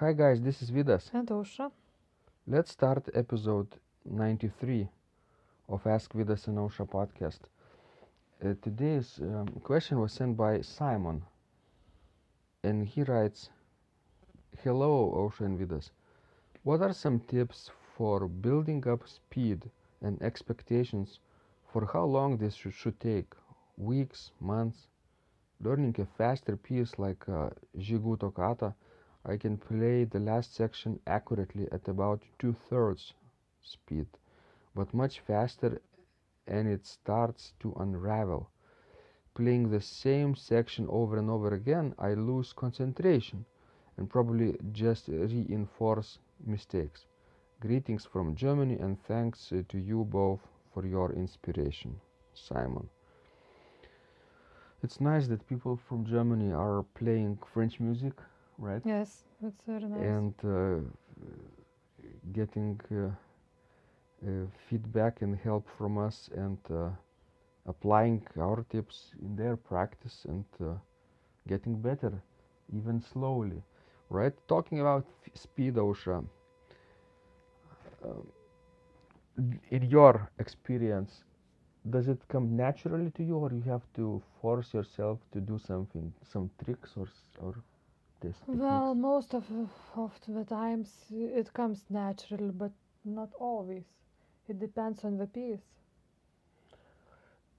Hi guys, this is Vidas. And Ausra. Let's start episode 93 of Ask Vidas and Ausra podcast. Uh, today's um, question was sent by Simon, and he writes, "Hello, Ausra and Vidas. What are some tips for building up speed and expectations for how long this should, should take? Weeks, months? Learning a faster piece like uh, Gigout Toccata." I can play the last section accurately at about two thirds speed, but much faster and it starts to unravel. Playing the same section over and over again, I lose concentration and probably just reinforce mistakes. Greetings from Germany and thanks to you both for your inspiration. Simon. It's nice that people from Germany are playing French music right? Yes, that's very nice. And uh, getting uh, uh, feedback and help from us and uh, applying our tips in their practice and uh, getting better, even slowly, right? Talking about f- speed, Ausra. Um, in your experience, does it come naturally to you, or you have to force yourself to do something, some tricks or or this? well, most of, of the times it comes natural, but not always. It depends on the piece.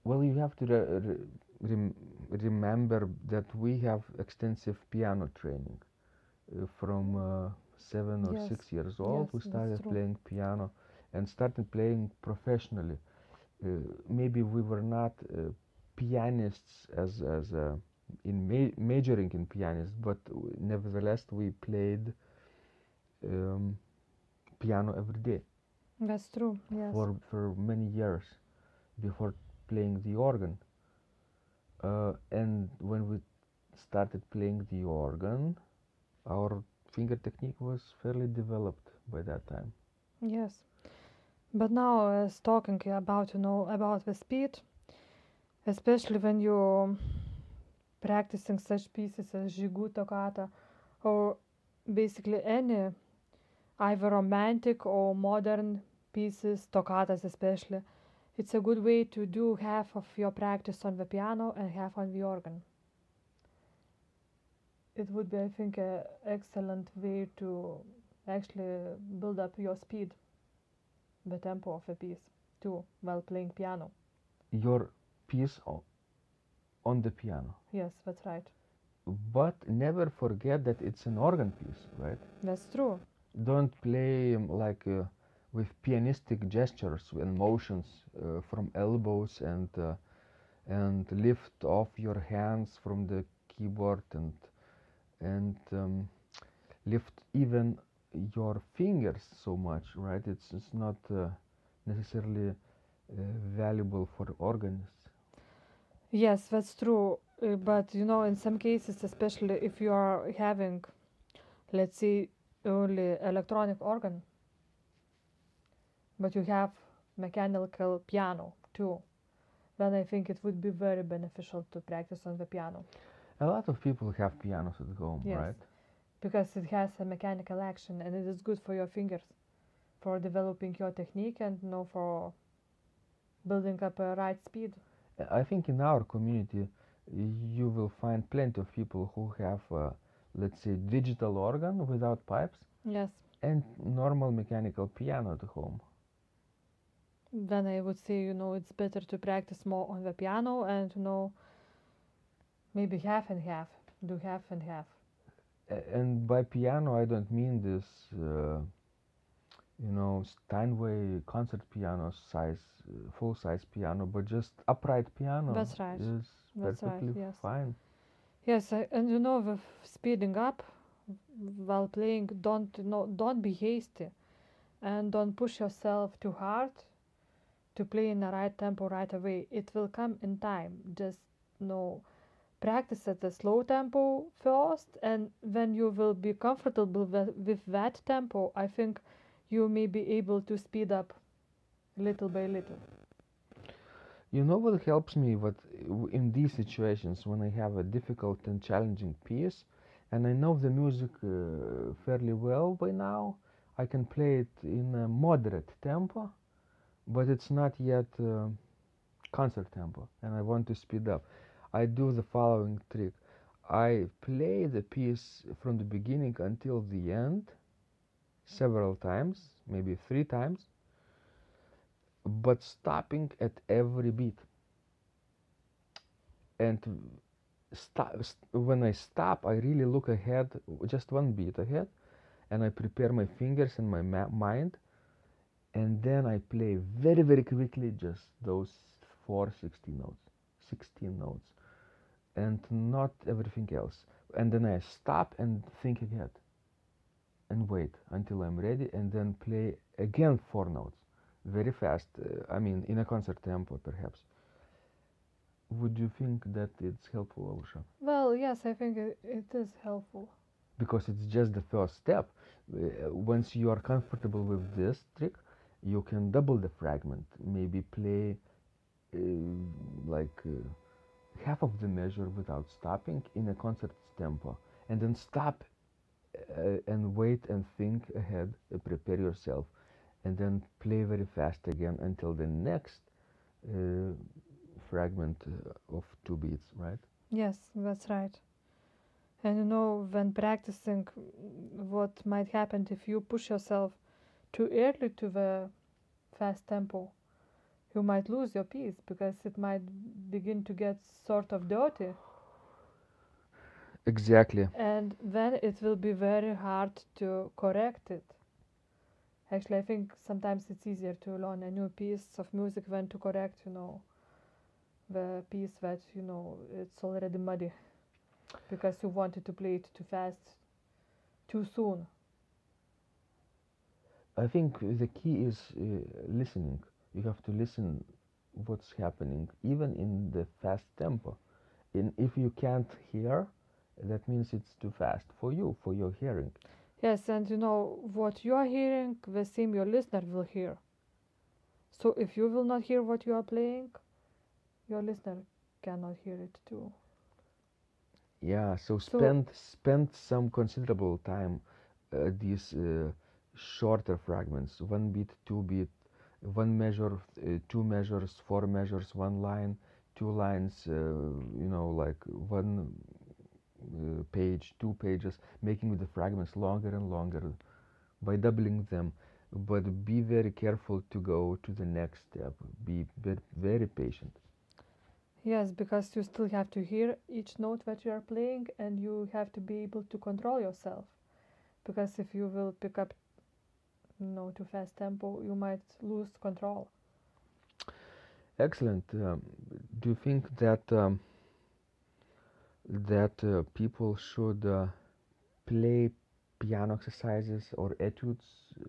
Well, you have to re- re- remember that we have extensive piano training. Uh, from uh, seven or Yes, six years old, yes, we started playing piano and started playing professionally. Uh, maybe we were not uh, pianists as as uh, in ma- majoring in pianist, but w- nevertheless we played um, piano every day That's true, yes. for for many years before playing the organ. Uh, and when we started playing the organ, our finger technique was fairly developed by that time. Yes. But now, as talking about, you know, about the speed, especially when you're practicing such pieces as Gigout Toccata or basically any either romantic or modern pieces, toccatas especially, it's a good way to do half of your practice on the piano and half on the organ. It would be, I think, an excellent way to actually build up your speed, the tempo of a piece too, while playing piano. Your piece on the piano, Yes, that's right. but never forget that it's an organ piece, right? That's true. Don't play um, like uh, with pianistic gestures and motions uh, from elbows and uh, and lift off your hands from the keyboard and and um, lift even your fingers so much, right? It's it's not uh, necessarily uh, valuable for organists. Yes, that's true. Uh, but you know, in some cases, especially if you are having, let's say, only electronic organ, but you have mechanical piano too, then I think it would be very beneficial to practice on the piano A lot of people have pianos at home, Yes. right? because it has a mechanical action and it is good for your fingers, for developing your technique and you know for building up a right speed. I think in our community you will find plenty of people who have, uh, let's say, digital organ without pipes Yes. and normal mechanical piano at home. then I would say, you know, it's better to practice more on the piano and, you know, maybe half and half, do half and half. A- And by piano, I don't mean this, uh, you know, Steinway concert piano size, uh, full size piano, but just upright piano That's right. is That's right, perfectly yes. fine. Yes, I, and you know, with speeding up while playing, don't no, don't be hasty, and don't push yourself too hard to play in the right tempo right away. It will come in time. Just you know, practice at the slow tempo first, and when you will be comfortable with, with that tempo, I think you may be able to speed up little by little. You know what helps me what in these situations when I have a difficult and challenging piece and I know the music uh, fairly well by now. I can play it in a moderate tempo, but it's not yet uh, concert tempo, and I want to speed up. I do the following trick I play the piece from the beginning until the end several times, maybe three times, but stopping at every beat. And stop, when I stop, I really look ahead, just one beat ahead, and I prepare my fingers and my mind, and then I play very, very quickly just those four 16 notes, 16 notes, and not everything else. And then I stop and think again, and wait until I'm ready, and then play again four notes, very fast. Uh, I mean, in a concert tempo, perhaps. Would you think that it's helpful, Ausra? Well, yes, I think it, it is helpful. Because it's just the first step. Uh, once you are comfortable with this trick, you can double the fragment. Maybe play uh, like uh, half of the measure without stopping in a concert tempo, and then stop uh, and wait and think ahead, uh, prepare yourself, and then play very fast again until the next uh, fragment uh, of two beats, right? Yes, that's right. And you know, when practicing, what might happen if you push yourself too early to the fast tempo, you might lose your piece because it might begin to get sort of dirty. Exactly. And then it will be very hard to correct it. Actually, I think sometimes it's easier to learn a new piece of music than to correct, you know, the piece that you know it's already muddy because you wanted to play it too fast too soon i think the key is uh, listening you have to listen what's happening even in the fast tempo and if you can't hear that means it's too fast for you for your hearing yes and you know what you are hearing the same your listener will hear so if you will not hear what you are playing your listener cannot hear it too. Yeah, so, so spend spend some considerable time uh, these uh, shorter fragments, one beat, two beat, one measure, uh, two measures, four measures, one line, two lines, uh, you know, like one uh, page, two pages, making the fragments longer and longer by doubling them. But be very careful to go to the next step. Be very, very patient. Yes, because you still have to hear each note that you are playing and you have to be able to control yourself. Because if you will pick up you know too fast tempo, you might lose control. Excellent. Um, do you think that um, that uh, people should uh, play piano exercises or etudes uh,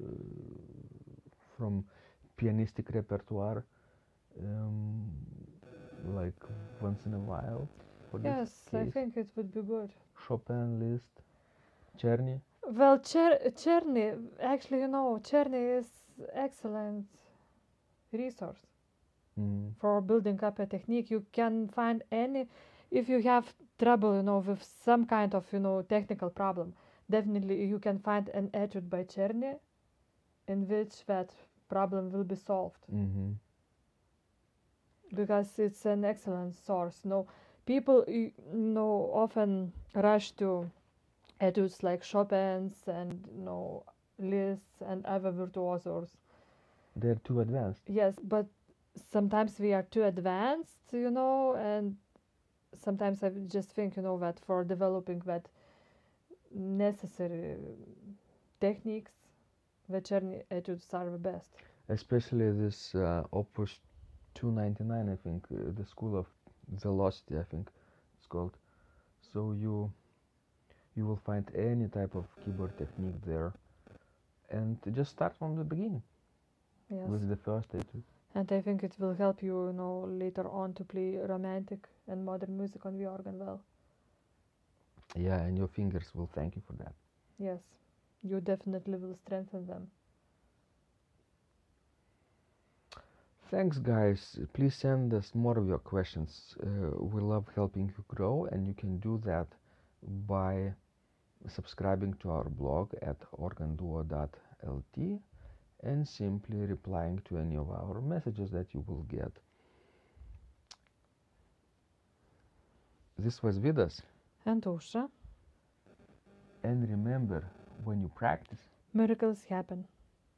from pianistic repertoire um, like once in a while? yes, I think it would be good. Chopin, Liszt, Czerny. Well, Cher- Czerny, actually, you know, Czerny is excellent resource mm. for building up a technique. You can find any, if you have trouble, you know, with some kind of, you know, technical problem, definitely you can find an etude by Czerny in which that problem will be solved. Mm-hmm because it's an excellent source. No, people you know often rush to etudes like Chopin's and you know Liszt's and other virtuosos. They're too advanced. Yes, but sometimes we are too advanced, you know, and sometimes I just think, you know, that for developing that necessary techniques, the Czerny etudes are the best. Especially this uh, Opus 299 i think uh, the school of velocity i think it's called so you you will find any type of keyboard technique there and just start from the beginning yes. with the first etude and i think it will help you you know later on to play romantic and modern music on the organ well yeah and your fingers will thank you for that yes you definitely will strengthen them Thanks, guys. Please send us more of your questions. Uh, we love helping you grow, and you can do that by subscribing to our blog at organduo.lt and simply replying to any of our messages that you will get. This was Vidas, And Ausra, and remember when you practice, miracles happen.